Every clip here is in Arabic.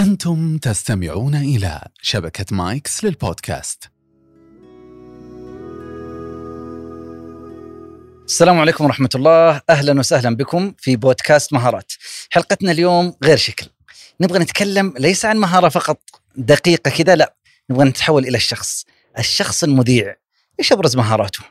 أنتم تستمعون إلى شبكة مايكس للبودكاست. السلام عليكم ورحمة الله. أهلا وسهلا بكم في بودكاست مهارات. حلقتنا اليوم غير شكل. نبغى نتكلم ليس عن مهارة فقط دقيقة كذا لا. نبغى نتحول إلى الشخص. الشخص المذيع. إيش أبرز مهاراته؟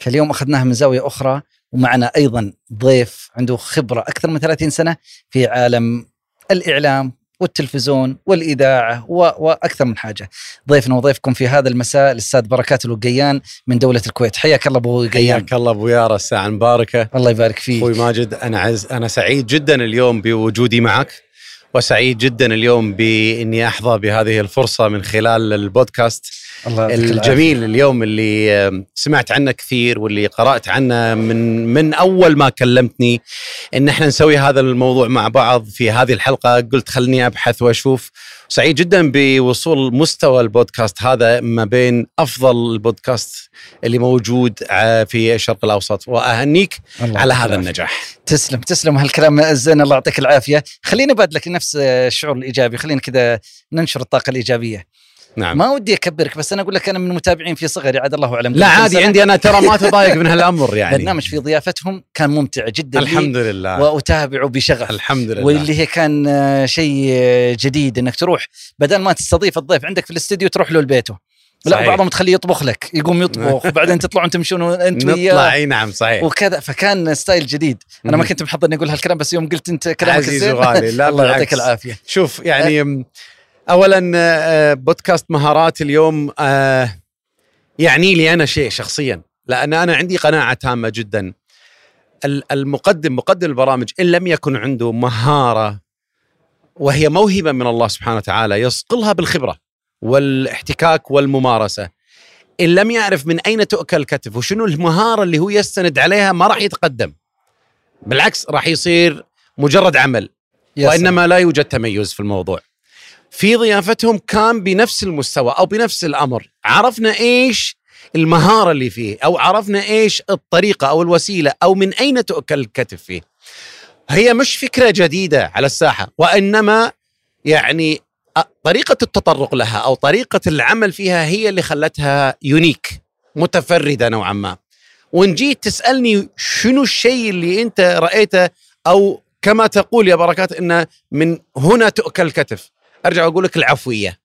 فاليوم أخذناها من زاوية أخرى ومعنا أيضا ضيف عنده خبرة أكثر من 30 سنة في عالم الإعلام والتلفزيون والإذاعة و... وأكثر من حاجة. ضيفنا وضيفكم في هذا المساء الأستاذ بركات الوقيان من دولة الكويت. حياك الله أبو وقيان. حياك الله أبو يارا الساعة مباركه الله يبارك فيك. أخوي ماجد أنا عز أنا سعيد جدا اليوم بوجودي معك. وسعيد جدا اليوم بإني أحظى بهذه الفرصة من خلال البودكاست الله. الجميل اليوم اللي سمعت عنه كثير واللي قرأت عنه من من أول ما كلمتني إن إحنا نسوي هذا الموضوع مع بعض في هذه الحلقة قلت خلني أبحث وأشوف سعيد جدا بوصول مستوى البودكاست هذا ما بين أفضل البودكاست اللي موجود في الشرق الأوسط وأهنيك على هذا. النجاح تسلم تسلم هالكلام الزين الله يعطيك العافية. خليني أبادلك نفس الشعور الإيجابي خلينا كذا ننشر الطاقة الإيجابية. نعم. ما ودي أكبرك بس أنا أقول لك أنا من المتابعين في صغري عاد الله أعلم. لا عادي سنة. عندي أنا ترى ما تضايق من هالأمر يعني. برنامج في ضيافتهم كان ممتع جدا الحمد لله. وأتابعه بشغف. الحمد لله. واللي هي كان آه، شيء آه، جديد إنك تروح. بدل ما تستضيف الضيف عندك في الاستديو تروح له لبيته. لا صحيح. بعضهم تخليه يطبخ لك يقوم يطبخ وبعدين تطلعون تمشون انت نطلع وياه. اي نعم صحيح. وكذا فكان style جديد. أنا ما. كنت محضر اني أقول هالكلام بس يوم قلت أنت كلامك عزيز وغالي لا الله يعطيك. العافية. شوف يعني م، اولا آه، بودكاست مهارات اليوم آه، يعني لي أنا شيء شخصيا لأن أنا عندي قناعة تامة جدا. ال- المقدم مقدم البرامج إن لم يكن عنده مهارة وهي موهبة من الله سبحانه وتعالى يصقلها بالخبرة. والاحتكاك والممارسة إن لم يعرف من أين تؤكل الكتف وشنو المهارة اللي هو يستند عليها ما راح يتقدم بالعكس راح يصير مجرد عمل. وإنما لا يوجد تميز في الموضوع. في ضيافتهم كان بنفس المستوى أو بنفس الأمر، عرفنا إيش المهارة اللي فيه أو عرفنا إيش الطريقة أو الوسيلة أو من أين تؤكل الكتف فيه. هي مش فكرة جديدة على الساحة وإنما يعني طريقة التطرق لها أو طريقة العمل فيها هي اللي خلتها يونيك متفردة نوعا ما. وإن جيت تسألني شنو الشيء اللي أنت رأيته أو كما تقول يا بركات إن من هنا تؤكل الكتف. أرجع أقول لك العفوية.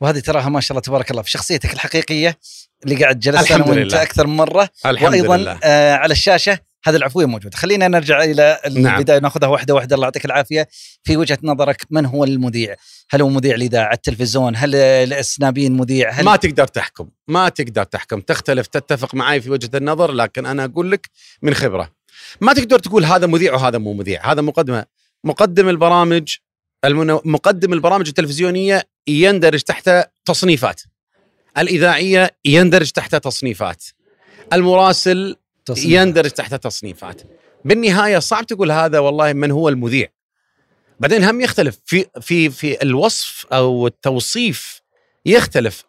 وهذه تراها ما شاء الله تبارك الله في شخصيتك الحقيقية اللي قاعد جلست أنا وأنت. أكثر من مرة. الحمد وأيضا لله. آه على الشاشة هذه العفوية موجودة. خلينا نرجع إلى نعم. البداية ناخذها واحدة واحدة. الله يعطيك العافية. في وجهة نظرك من هو المذيع؟ هل هو مذيع الاذاعه التلفزيون؟ هل الاسنابين مذيع؟ هل ما تقدر تحكم ما تقدر تحكم. تختلف تتفق معي في وجهة النظر لكن أنا أقول لك من خبرة. ما تقدر تقول هذا مذيع وهذا مو مذيع. هذا مقدمة. مقدم البرامج المن... مقدم البرامج التلفزيونية يندرج تحت تصنيفات. الإذاعية يندرج تحت تصنيفات. المراسل تصنيف. يندرج تحت تصنيفات. بالنهاية صعب تقول هذا والله من هو المذيع. بعدين هم يختلف. في في في الوصف أو التوصيف يختلف.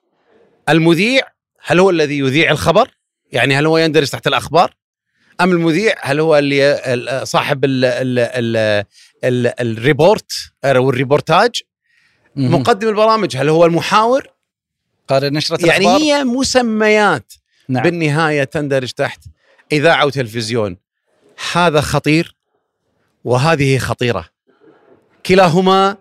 المذيع هل هو الذي يذيع الخبر؟ يعني هل هو يندرج تحت الأخبار؟ أم المذيع هل هو اللي ال- صاحب ال ال ال ال ال report أو الريبورتاج مهم. مقدم البرامج هل هو المحاور؟ قارئ نشرة يعني الأخبار؟ هي مسميات نعم. بالنهاية تندرج تحت إذاعة وتلفزيون. هذا خطير وهذه خطيرة. كلاهما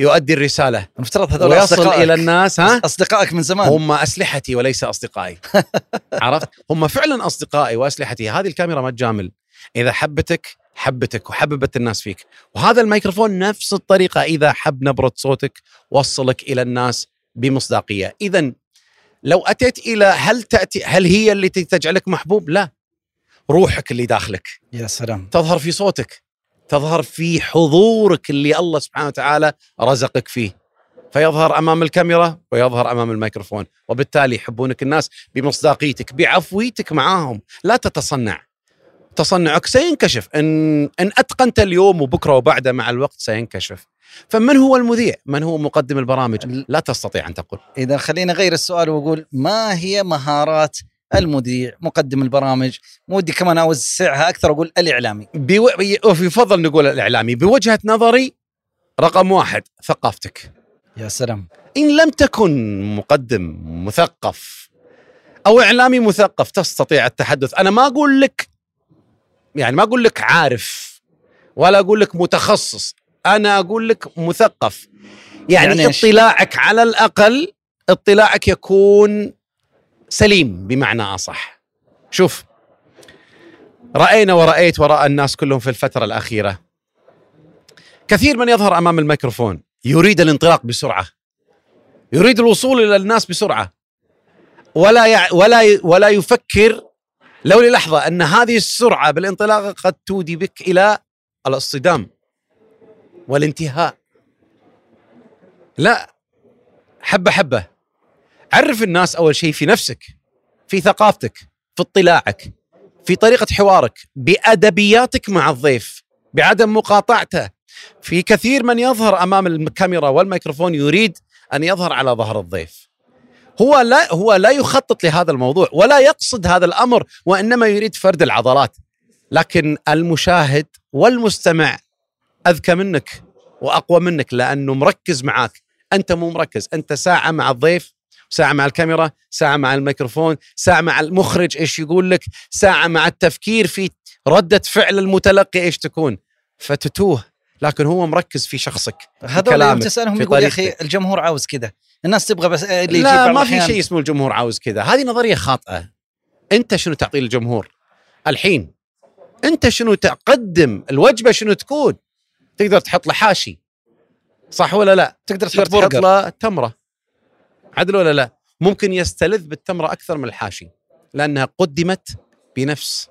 يؤدي الرسالة. المفترض هذول ويصل. إلى الناس ها؟ أصدقائك من زمان. هم أسلحتي وليس أصدقائي. عرفت؟ هم فعلا أصدقائي وأسلحتي. هذه الكاميرا ما تجامل. إذا حبتك حبتك وحببت الناس فيك. وهذا الميكروفون نفس الطريقة. إذا حب نبرة صوتك وصلك إلى الناس بمصداقية. اذا لو أتيت إلى هل تأتي هل هي اللي تجعلك محبوب؟ لا. روحك اللي داخلك. يا سلام. تظهر في صوتك. تظهر في حضورك اللي الله سبحانه وتعالى رزقك فيه. فيظهر أمام الكاميرا ويظهر أمام الميكروفون وبالتالي يحبونك الناس بمصداقيتك بعفويتك معاهم. لا تتصنع. تصنعك سينكشف. إن إن أتقنت اليوم وبكرة وبعده مع الوقت سينكشف. فمن هو المذيع؟ من هو مقدم البرامج؟ لا تستطيع أن تقول. إذا خلينا نغير السؤال وأقول ما هي مهارات المذيع مقدم البرامج ودي كمان أوسعها أكثر أقول الإعلامي. بو... يفضل نقول الإعلامي. بوجهة نظري رقم واحد ثقافتك. يا سلام. إن لم تكن مقدم مثقف أو إعلامي مثقف تستطيع التحدث أنا ما أقول لك يعني ما أقول لك عارف ولا أقول لك متخصص أنا أقول لك مثقف. يعني, يعني؟ اطلاعك على الأقل اطلاعك يكون سليم بمعنى أصح. شوف رأينا ورأيت وراء الناس كلهم في الفترة الأخيرة. كثير من يظهر أمام الميكروفون. يريد الانطلاق بسرعة. يريد الوصول إلى الناس بسرعة. ولا يع... ولا ي... ولا يفكر. لو للحظة أن هذه السرعة بالانطلاق قد تودي بك إلى الاصطدام والانتهاء. لا حبة حبة. عرف الناس أول شيء في نفسك في ثقافتك في اطلاعك في طريقة حوارك بأدبياتك مع الضيف بعدم مقاطعته. في كثير من يظهر أمام الكاميرا والميكروفون يريد أن يظهر على ظهر الضيف. هو لا هو لا يخطط لهذا الموضوع ولا يقصد هذا الأمر وإنما يريد فرد العضلات. لكن المشاهد والمستمع أذكى منك وأقوى منك لأنه مركز معك أنت مو مركز أنت ساعة مع الضيف ساعة مع الكاميرا ساعة مع الميكروفون ساعة مع المخرج إيش يقول لك ساعة مع التفكير في ردة فعل المتلقي إيش تكون. فتتوه لكن هو مركز في شخصك هذول يوم كلامك، تسألهم يقول يا أخي. الجمهور عاوز كذا. الناس تبغى بس اللي لا ما في. شيء اسمه الجمهور عاوز كذا. هذه نظرية خاطئة. أنت شنو تعطي للجمهور؟ الحين أنت شنو تقدم؟ الوجبة شنو تكون؟ تقدر تحط له حاشي صح ولا لا؟ تقدر تقدر تحط تحط برجر. له تمرة. عدل ولا لا؟ ممكن يستلذ بالتمرة أكثر من الحاشي لأنها قدمت بنفس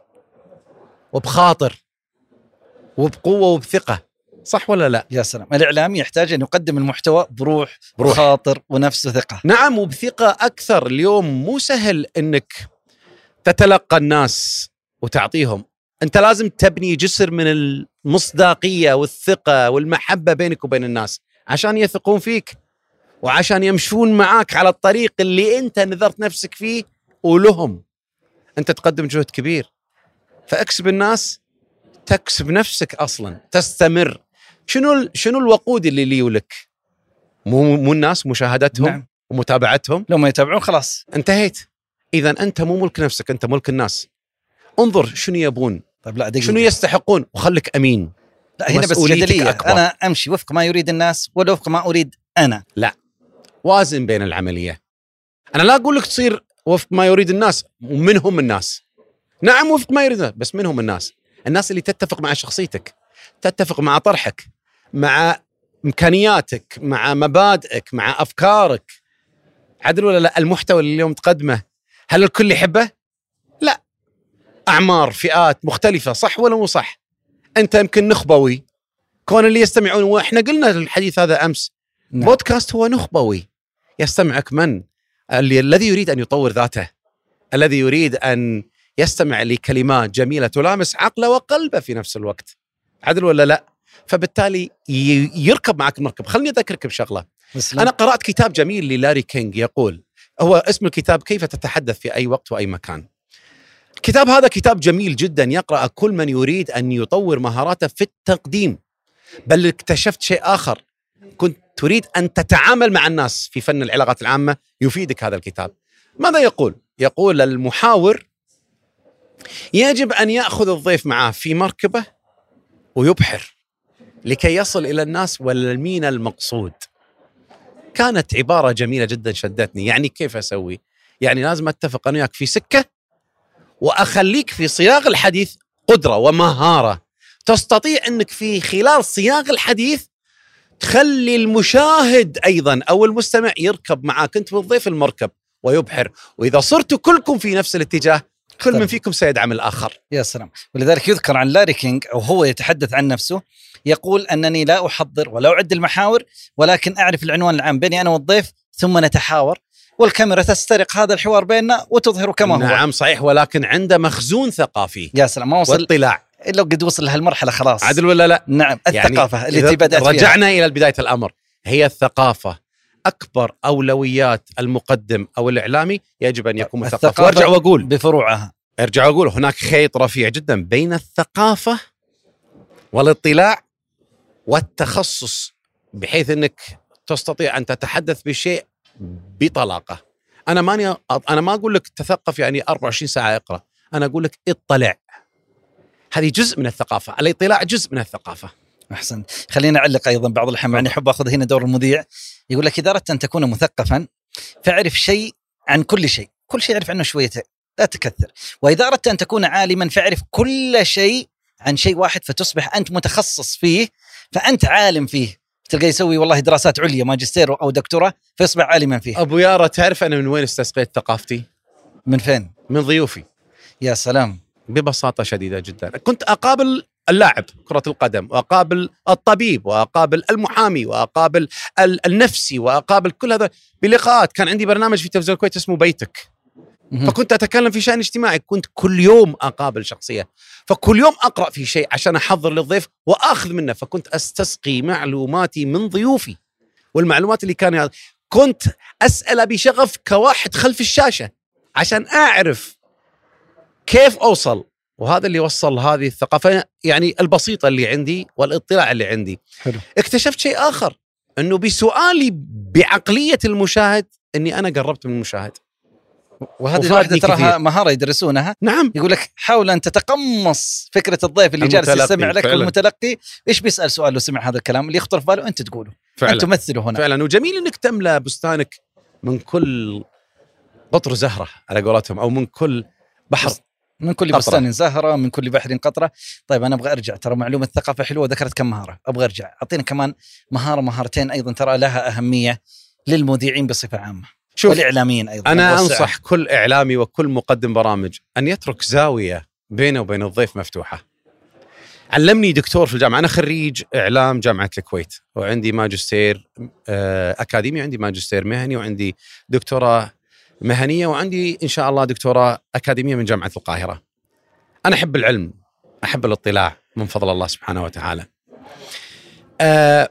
وبخاطر وبقوة وبثقة صح ولا لا؟ يا سلام. الإعلامي يحتاج أن يقدم المحتوى بروح بروح. وخاطر ونفس وثقة. نعم وبثقة أكثر. اليوم مو سهل أنك تتلقى الناس وتعطيهم. أنت لازم تبني جسر من المصداقية والثقة والمحبة بينك وبين الناس عشان يثقون فيك. وعشان يمشون معاك على الطريق اللي أنت نذرت نفسك فيه ولهم. أنت تقدم جهد كبير. فاكسب الناس تكسب نفسك أصلا تستمر. شنو شنو الوقود اللي لي ولك؟ مو مو الناس مشاهدتهم نعم. ومتابعتهم؟ لو ما يتابعون خلاص. انتهيت. اذا أنت مو ملك نفسك أنت ملك الناس. انظر شنو يبون. طيب لا دقيقة. شنو يستحقون؟ وخليك أمين. لا هنا بس جدليه أكبر. أنا أمشي وفق ما يريد الناس ولا وفق ما أريد أنا. وازن بين العملية. أنا لا أقول لك تصير وفق ما يريد الناس ومنهم الناس. نعم وفق ما يريد بس منهم الناس. الناس اللي تتفق مع شخصيتك تتفق مع طرحك مع إمكانياتك مع مبادئك مع أفكارك. عدل ولا لا؟ المحتوى اللي اليوم تقدمه هل الكل يحبه؟ لا. أعمار فئات مختلفة صح ولا مو صح؟ أنت يمكن نخبوي. كون اللي يستمعون وإحنا قلنا الحديث هذا أمس. نعم. بودكاست هو نخبوي. يستمعك من؟ الذي يريد أن يطور ذاته. الذي يريد أن يستمع لكلمات جميلة تلامس عقله وقلبه في نفس الوقت. عدل ولا لا؟ فبالتالي يركب معك المركب. خلني أذكرك بشغلة. مسلم. أنا قرأت كتاب جميل للاري كينج يقول هو اسم الكتاب كيف تتحدث في أي وقت وأي مكان. الكتاب هذا كتاب جميل جدا يقرا كل من يريد أن يطور مهاراته في التقديم. بل اكتشفت شيء آخر. كنت تريد أن تتعامل مع الناس في فن العلاقات العامة يفيدك هذا الكتاب. ماذا يقول؟ يقول المحاور يجب أن يأخذ الضيف معه في مركبة ويبحر لكي يصل إلى الناس والمين المقصود. كانت عبارة جميلة جدا شدتني. يعني كيف أسوي؟ يعني لازم أتفق أنا وياك في سكة وأخليك في صياغ الحديث قدرة ومهارة. تستطيع أنك في خلال صياغ الحديث تخلي المشاهد أيضا أو المستمع يركب معك أنت والضيف المركب ويبحر. وإذا صرتوا كلكم في نفس الاتجاه كل من. فيكم سيدعم الآخر. يا سلام. ولذلك يذكر عن لاري كينج أو هو يتحدث عن نفسه يقول أنني لا أحضر ولا أعد المحاور ولكن أعرف العنوان العام بيني أنا والضيف ثم نتحاور والكاميرا تسترق هذا الحوار بيننا وتظهره كما هو. نعم صحيح ولكن عنده مخزون ثقافي. يا سلام ما وصل واطلاع. الا قد وصل لهالمرحلة خلاص. عدل ولا لا؟ نعم الثقافة يعني اللي إذا تي بدأت فيها. رجعنا إلى بداية الأمر هي الثقافة. أكبر أولويات المقدم أو الإعلامي يجب أن يكون مثقف. الثقافة وأرجع وأقول. بفروعها. أرجع وأقول هناك خيط رفيع جدا بين الثقافة والاطلاع والتخصص بحيث إنك تستطيع أن تتحدث بشيء بطلاقة. أنا ماني أنا ما أقول لك تثقف يعني 24 ساعة اقرأ. أنا أقول لك اطلع. هذه جزء من الثقافة الاطلاع جزء من الثقافة. احسن خلينا أعلق أيضا بعض الأحيان يعني أحب أخذ هنا دور المذيع. يقول لك إذا أردت أن تكون مثقفا فاعرف شيء عن كل شيء. كل شيء اعرف عنه شوية لا تكثر. وإذا أردت أن تكون عالما فاعرف كل شيء عن شيء واحد فتصبح أنت متخصص فيه فأنت عالم فيه. تلقى يسوي والله دراسات عليا ماجستير أو دكتوراه فيصبح عالما فيه. أبو يارا تعرف أنا من وين استسقيت ثقافتي؟ من فين؟ من ضيوفي. يا سلام. ببساطة شديدة جدا. كنت أقابل اللاعب كرة القدم وأقابل الطبيب وأقابل المحامي وأقابل ال- النفسي وأقابل كل هذا. بلقاءات كان عندي برنامج في تلفزيون الكويت اسمه بيتك. فكنت أتكلم في شأن اجتماعي. كنت كل يوم أقابل شخصية. فكل يوم أقرأ في شيء عشان أحضر للضيف وأخذ منه. فكنت أستسقي معلوماتي من ضيوفي. والمعلومات اللي كان كنت أسأل بشغف كواحد خلف الشاشة عشان أعرف كيف أوصل؟ وهذا اللي وصل هذه الثقافة يعني البسيطة اللي عندي والاطلاع اللي عندي. حلو. اكتشفت شيء آخر أنه بسؤالي بعقلية المشاهد أني أنا قربت من المشاهد. وهذه تراها كثير. مهارة يدرسونها. نعم. يقول لك حاول أن تتقمص فكرة الضيف اللي جالس يستمع لك فعلاً. والمتلقي إيش بيسأل سؤال لو سمع هذا الكلام؟ اللي يخطر في باله أنت تقوله. فعلا. تمثله هنا. فعلا. وجميل إنك تملأ بستانك من كل قطر زهرة على قولتهم أو من كل بحر. من كل قطرة. بستان زهرة من كل بحر قطرة. طيب أنا أبغى أرجع ترى معلومة ثقافه حلوة ذكرت كم مهارة. أبغى أرجع. أعطينا كمان مهارة مهارتين أيضا ترى لها أهمية للمذيعين بصفة عامة. شوف والإعلاميين أيضا. أنا نوسعها. أنصح كل إعلامي وكل مقدم برامج أن يترك زاوية بينه وبين الضيف مفتوحة. علمني دكتور في الجامعة. أنا خريج إعلام جامعة الكويت وعندي ماجستير آه، أكاديمي وعندي ماجستير مهني وعندي دكتوراه مهنية وعندي إن شاء الله دكتوراه أكاديمية من جامعة القاهرة. أنا أحب العلم أحب الاطلاع من فضل الله سبحانه وتعالى. آه،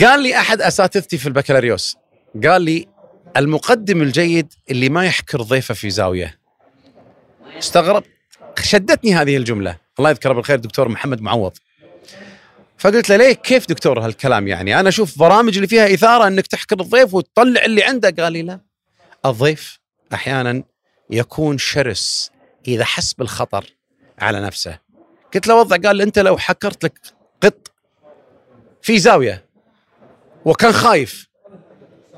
قال لي أحد أساتذتي في البكالوريوس قال لي المقدم الجيد اللي ما يحكر ضيفه في زاوية. استغربت شدتني هذه الجملة. الله يذكره بالخير دكتور محمد معوض. فقلت له ليه كيف دكتور هالكلام يعني؟ أنا أشوف برامج اللي فيها إثارة إنك تحكر الضيف وتطلع اللي عنده. قال لي لا الضيف أحيانا يكون شرس إذا حس بالخطر على نفسه قلت له وضع قال أنت لو حكرت لك قط في زاوية وكان خايف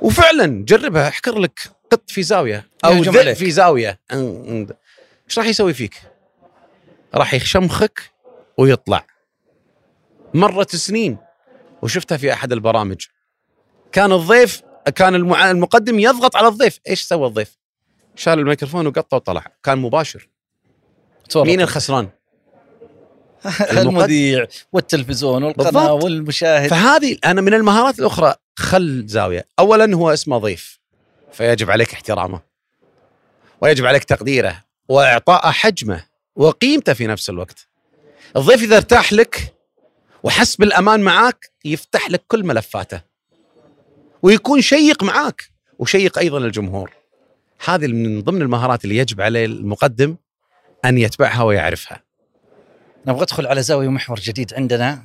وفعلا جربها أحكر لك قط في زاوية أو ذئب. في زاوية إيش راح يسوي فيك؟ راح يشمخك ويطلع مرت سنين وشفتها في أحد البرامج كان الضيف كان المقدم يضغط على الضيف إيش سوى الضيف؟ شال الميكروفون وقطه وطلع. كان مباشر. مين الخسران؟ المذيع والتلفزيون والقناة بالضبط. والمشاهد. فهذه أنا من المهارات الأخرى. خل زاوية. اولا هو اسمه ضيف. فيجب عليك احترامه. ويجب عليك تقديره. وإعطاء حجمه. وقيمته في نفس الوقت. الضيف إذا ارتاح لك وحس بالأمان معك يفتح لك كل ملفاته. ويكون شيق معك وشيق أيضا الجمهور. هذه من ضمن المهارات اللي يجب عليه المقدم أن يتبعها ويعرفها نبغى ادخل على زاوية محور جديد عندنا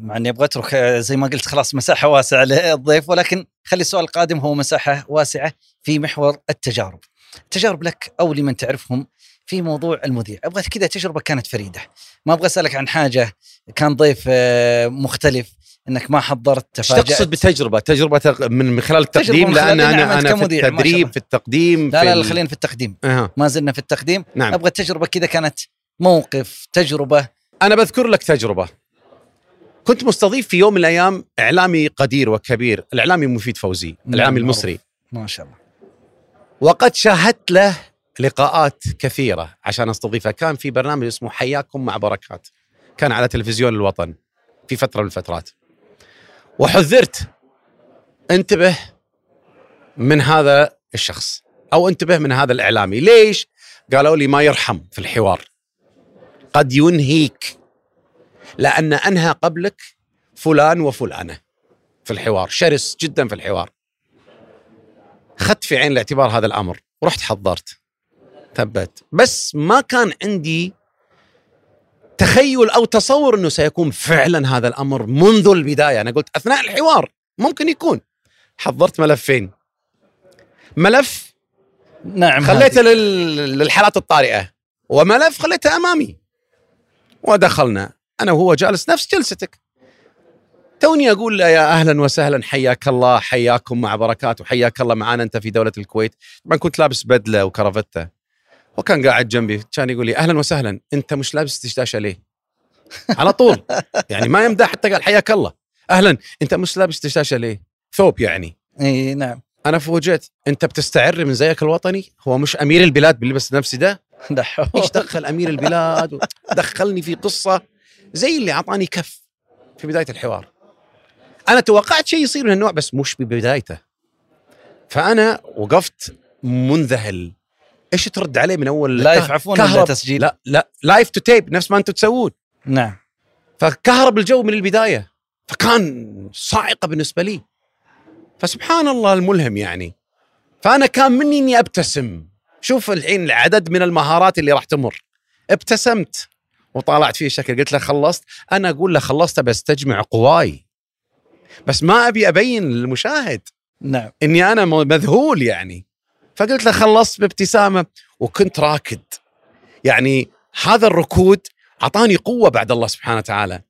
مع إني أبغى أترك آه، زي ما قلت خلاص مساحة واسعة للضيف ولكن خلي السؤال القادم هو مساحة واسعة في محور التجارب. التجارب لك أو لمن تعرفهم في موضوع المذيع، أبغى كذا تجربة كانت فريدة. ما أبغى أسألك عن حاجة كان ضيف آه، مختلف إنك ما حضرت إيش تفاجأت. تقصد بتجربة؟ تجربة من خلال التقديم؟ من خلال لأن إني أنا أنا في التدريب. في التقديم لا في لا, لا خلينا في التقديم. أها. ما زلنا في التقديم. نعم. أبغى تجربة كذا كانت موقف تجربة. أنا بذكر لك تجربة. كنت مستضيف في يوم من الأيام إعلامي قدير وكبير الإعلامي مفيد فوزي نعم، الإعلامي. المصري. ما شاء الله. وقد شاهدت له لقاءات كثيرة عشان أستضيفه. كان في برنامج اسمه حياكم مع بركات. كان على تلفزيون الوطن في فترة من الفترات. وحذرت. انتبه من هذا الشخص أو انتبه من هذا الإعلامي. ليش؟ قالوا لي ما يرحم في الحوار. قد ينهيك. لأن أنهى قبلك فلان وفلانة في الحوار. شرس جدا في الحوار. اخذت في عين الاعتبار هذا الأمر. ورحت حضرت. ثبت. بس ما كان عندي تخيل أو تصور إنه سيكون فعلا هذا الأمر منذ البداية. أنا قلت أثناء الحوار ممكن يكون. حضرت ملفين ملف نعم خليته. لل- للحالات الطارئة. وملف خليته أمامي. ودخلنا. أنا وهو جالس نفس جلستك. توني أقول له يا أهلا وسهلا حياك الله حياكم مع بركات وحياك الله معانا أنت في دولة الكويت. طبعا كنت لابس بدلة وكرافته. وكان قاعد جنبي كان يقول لي أهلا وسهلا أنت مش لابس دشداشه ليه؟ على طول. يعني ما يمدح حتى قال حياك الله. أهلا أنت مش لابس دشداشه ليه؟ ثوب يعني. إي نعم. أنا فوجئت. أنت بتستعر من زيك الوطني؟ هو مش أمير البلاد بيلبس نفسي ده. إيش دخل أمير البلاد؟ دخلني في قصة زي اللي أعطاني كف في بداية الحوار. أنا توقعت شيء يصير من النوع بس مش ببدايته. فأنا وقفت منذهل. إيش ترد عليه من أول live عفوا ولا تسجيل؟ لا لا live to tape نفس ما أنتم تسوون. نعم. فكهرب الجو من البداية فكان صاعقة بالنسبة لي. فسبحان الله الملهم يعني. فأنا كان مني إني أبتسم. شوف الحين العدد من المهارات اللي راح تمر. ابتسمت وطالعت فيه شكل. قلت له خلصت. أنا أقول له خلصت بستجمع قواي. بس ما أبي أبين للمشاهد نعم. إني أنا مذهول يعني. فقلت له خلصت بابتسامة وكنت راكد. يعني هذا الركود أعطاني قوة بعد الله سبحانه وتعالى.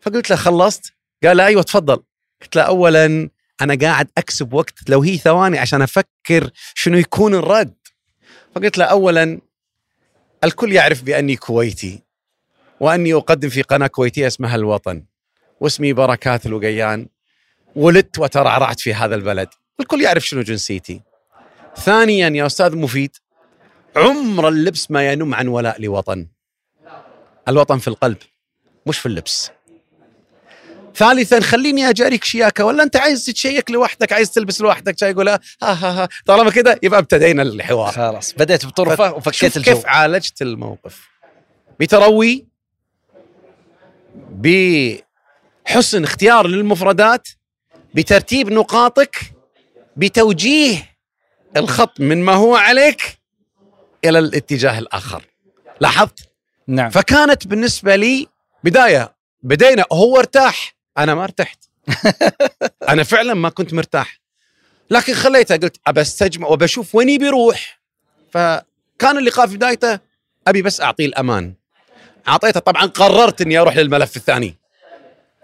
فقلت له خلصت. قال أيوه تفضل. قلت له اولا أنا قاعد أكسب وقت لو هي ثواني عشان أفكر شنو يكون الرد. فقلت له اولا الكل يعرف بأني كويتي وأني أقدم في قناة كويتية اسمها الوطن. واسمي بركات الوقيان. ولدت وترعرعت في هذا البلد. الكل يعرف شنو جنسيتي. ثانيا يا أستاذ مفيد عمر اللبس ما ينم عن ولاء لوطن. الوطن في القلب مش في اللبس. ثالثا خليني أجاريك شياكة ولا أنت عايز تتشيك لوحدك عايز تلبس لوحدك شاي يقول ها ها ها. طالما كده يبقى ابتدينا الحوار. خلاص بديت بطرفة وفكيت الجو. كيف عالجت الموقف. بتروي بحسن اختيار للمفردات بترتيب نقاطك بتوجيه الخط من ما هو عليك إلى الاتجاه الآخر. لاحظت؟ نعم. فكانت بالنسبة لي بداية بدينا هو ارتاح أنا ما ارتحت. أنا فعلا ما كنت مرتاح. لكن خليته قلت أبى أستجمع وبشوف وين بيروح فكان اللقاء في بدايته أبي بس أعطيه الأمان. أعطيته طبعا قررت إني أروح للملف الثاني.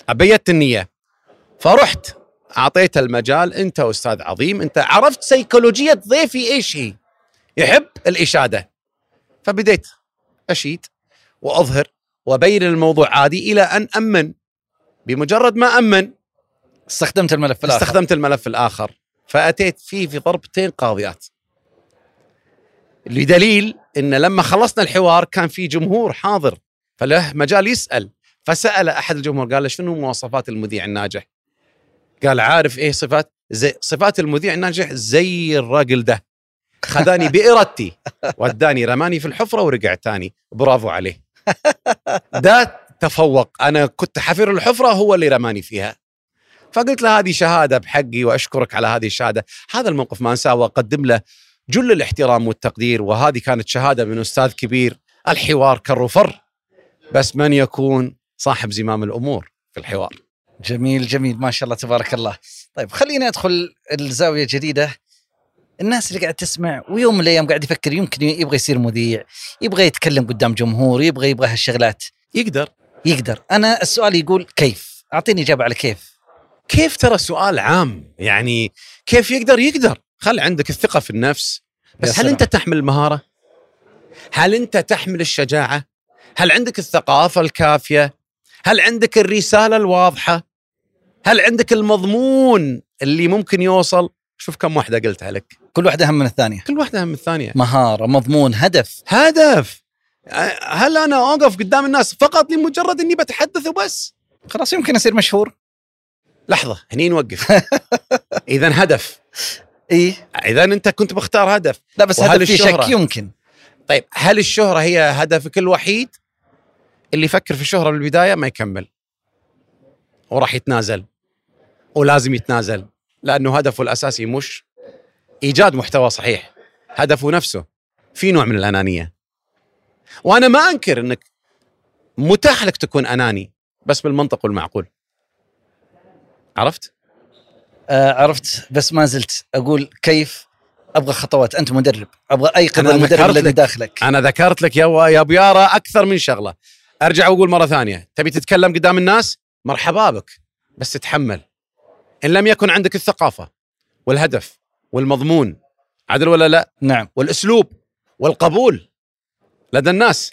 أبيت النية. فرحت. اعطيته المجال أنت أستاذ عظيم أنت عرفت سيكولوجية ضيفي إيش هي؟ يحب الإشادة. فبديت أشيد وأظهر وأبين الموضوع عادي إلى أن أمن. بمجرد ما أمن استخدمت الملف الآخر. استخدمت الملف الآخر. فأتيت فيه في ضربتين قاضيات. لدليل إن لما خلصنا الحوار كان في جمهور حاضر فله مجال يسأل. فسأل أحد الجمهور قال له شنو مواصفات المذيع الناجح؟ قال عارف إيه صفات؟ زي صفات المذيع الناجح زي الراجل ده. خذاني بإرادتي وداني رماني في الحفرة ورجع تاني برافو عليه. ده تفوق. أنا كنت حفر الحفرة هو اللي رماني فيها. فقلت له هذه شهادة بحقي وأشكرك على هذه الشهادة. هذا الموقف ما أنساه وأقدم له جل الاحترام والتقدير. وهذه كانت شهادة من أستاذ كبير الحوار كر وفر بس من يكون صاحب زمام الأمور في الحوار؟ جميل جميل. ما شاء الله تبارك الله. طيب خليني أدخل الزاوية جديده الناس اللي قاعد تسمع ويوم من الأيام قاعد يفكر يمكن يبغى يصير مذيع يبغى يتكلم قدام جمهور يبغى يبغى هالشغلات. يقدر. يقدر. أنا السؤال يقول كيف؟ أعطيني إجابة على كيف. كيف ترى سؤال عام؟ يعني كيف يقدر؟ يقدر. خل عندك الثقة في النفس. بس هل سلام. أنت تحمل المهارة؟ هل أنت تحمل الشجاعة؟ هل عندك الثقافة الكافية؟ هل عندك الرسالة الواضحة؟ هل عندك المضمون اللي ممكن يوصل؟ شوف كم واحدة قلتها لك. كل واحدة اهم من الثانية. كل واحدة أهم من الثانية. مهارة مضمون هدف. هدف. هل أنا أوقف قدام الناس فقط لمجرد أني بتحدث وبس؟ خلاص يمكن أصير مشهور. لحظة هني نوقف. إذا هدف. إيه إذا أنت كنت مختار هدف. لا بس هدف الشهرة؟ شك يمكن. طيب هل الشهرة هي هدفك الوحيد؟ اللي يفكر في الشهرة من البداية ما يكمل. وراح يتنازل. ولازم يتنازل لأنه هدفه الأساسي مش إيجاد محتوى صحيح هدفه نفسه في نوع من الأنانية. وأنا ما أنكر أنك متاح لك تكون أناني بس بالمنطق والمعقول. عرفت؟ آه عرفت بس ما زلت أقول كيف أبغى خطوات. أنت مدرب أبغى ايقظ المدرب الذي لك. داخلك. أنا ذكرت لك يا يا أبو يارا أكثر من شغلة. أرجع وأقول مرة ثانية تبي تتكلم قدام الناس؟ مرحبا بك بس تتحمل إن لم يكن عندك الثقافة والهدف والمضمون عدل ولا لا؟ نعم. والأسلوب والقبول لدى الناس.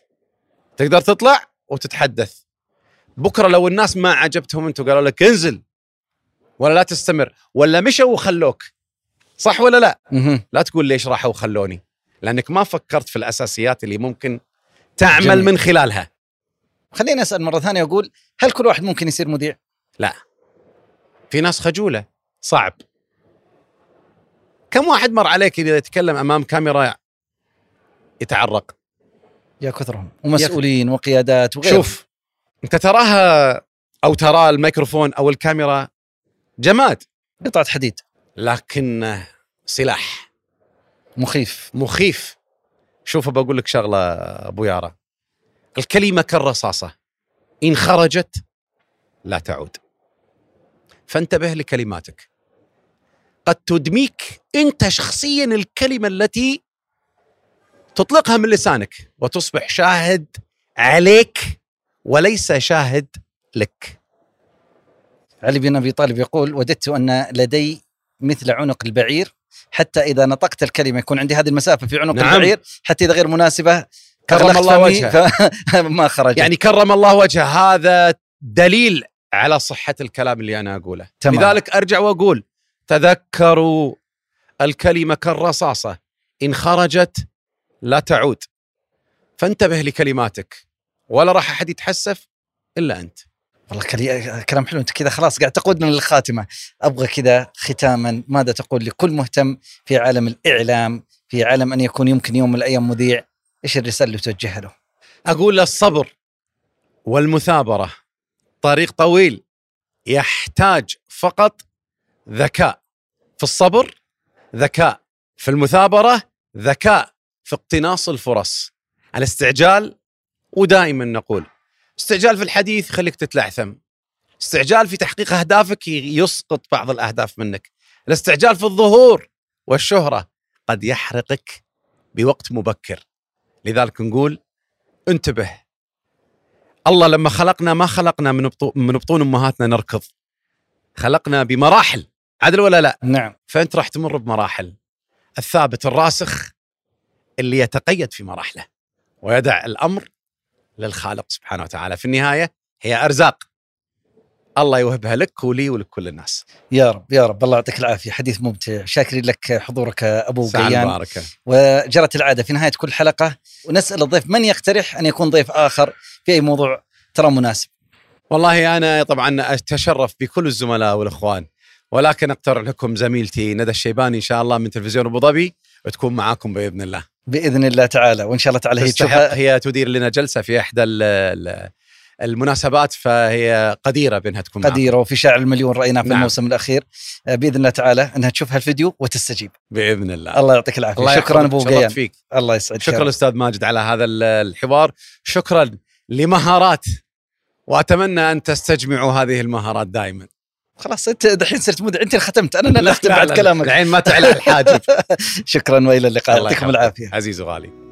تقدر تطلع وتتحدث. بكرة لو الناس ما عجبتهم انت وقالوا لك انزل ولا لا تستمر ولا مشوا وخلوك. صح ولا لا؟ مهم. لا تقول ليش راحوا وخلوني؟ لأنك ما فكرت في الأساسيات اللي ممكن تعمل جميل. من خلالها. خليني أسأل مرة ثانية وأقول هل كل واحد ممكن يصير مذيع؟ في ناس خجولة. صعب. كم واحد مر عليك إذا يتكلم أمام كاميرا يتعرق؟ يا كثرهم. ومسؤولين وقيادات وغيره شوف أنت تراها أو ترى الميكروفون أو الكاميرا جماد. قطعة حديد. لكن سلاح. مخيف. مخيف. شوف بقول لك شغلة أبو يارا. الكلمة كالرصاصة. إن خرجت لا تعود. فانتبه لكلماتك قد تدميك انت شخصيا الكلمة التي تطلقها من لسانك وتصبح شاهد عليك وليس شاهد لك علي بن أبي طالب يقول وددت أن لدي مثل عنق البعير حتى إذا نطقت الكلمة يكون عندي هذه المسافة في عنق نعم. البعير حتى إذا غير مناسبة كرم الله وجهه. فما خرج يعني كرم الله وجهه هذا دليل على صحة الكلام اللي أنا أقوله. تمام. لذلك أرجع وأقول تذكروا الكلمة كالرصاصة إن خرجت لا تعود. فانتبه لكلماتك ولا راح أحد يتحسف إلا أنت. والله كلام حلو. أنت كذا خلاص قاعد تقودنا للخاتمة. أبغى كذا ختاما ماذا تقول لكل مهتم في عالم الإعلام في عالم أن يكون يمكن يوم من الأيام مذيع؟ إيش الرسالة اللي توجهها له؟ أقول له الصبر والمثابرة. طريق طويل يحتاج فقط ذكاء في الصبر ذكاء في المثابرة ذكاء في اقتناص الفرص. الاستعجال ودائما نقول استعجال في الحديث يخليك تتلعثم. استعجال في تحقيق أهدافك يسقط بعض الأهداف منك. الاستعجال في الظهور والشهرة قد يحرقك بوقت مبكر. لذلك نقول انتبه الله لما خلقنا ما خلقنا من بطو- من بطون أمهاتنا نركض. خلقنا بمراحل. عدل ولا لا؟ نعم. فأنت راح تمر بمراحل. الثابت الراسخ اللي يتقيد في مراحله ويدع الأمر للخالق سبحانه وتعالى. في النهاية هي أرزاق. الله يوهبها لك ولي ولكل الناس. يا رب يا رب. الله يعطيك العافية. حديث ممتع. شاكرين لك حضورك أبو قيان. مباركة. وجرت العادة في نهاية كل حلقة. ونسأل الضيف من يقترح أن يكون ضيف آخر في اي موضوع ترى مناسب. والله أنا طبعا أتشرف بكل الزملاء والإخوان ولكن أقترح لكم زميلتي ندى الشيباني إن شاء الله من تلفزيون أبو ظبي وتكون معاكم بإذن الله. بإذن الله تعالى وإن شاء الله تعالى هي تشوفها. هي تدير لنا جلسة في إحدى ال- ال- المناسبات فهي قديرة بأنها تكون. قديرة وفي شاعر المليون رايناه في نعم. الموسم الأخير. آه، بإذن الله تعالى إنها تشوف هالفيديو وتستجيب. بإذن الله. الله يعطيك العافية. الله شكرا. أبو فيك. الله يسعدك. شكرا. أستاذ ماجد على هذا ال- الحوار. شكرا. لمهارات. وأتمنى أن تستجمعوا هذه المهارات دائما. خلاص أنت دحين صرت مدعي. أنت اللي ختمت. أنا اللي اختم بعد كلامك. الحين ما تعلى الحاجب. شكرا وإلى اللقاء. يعطيكم. العافية. عزيز وغالي.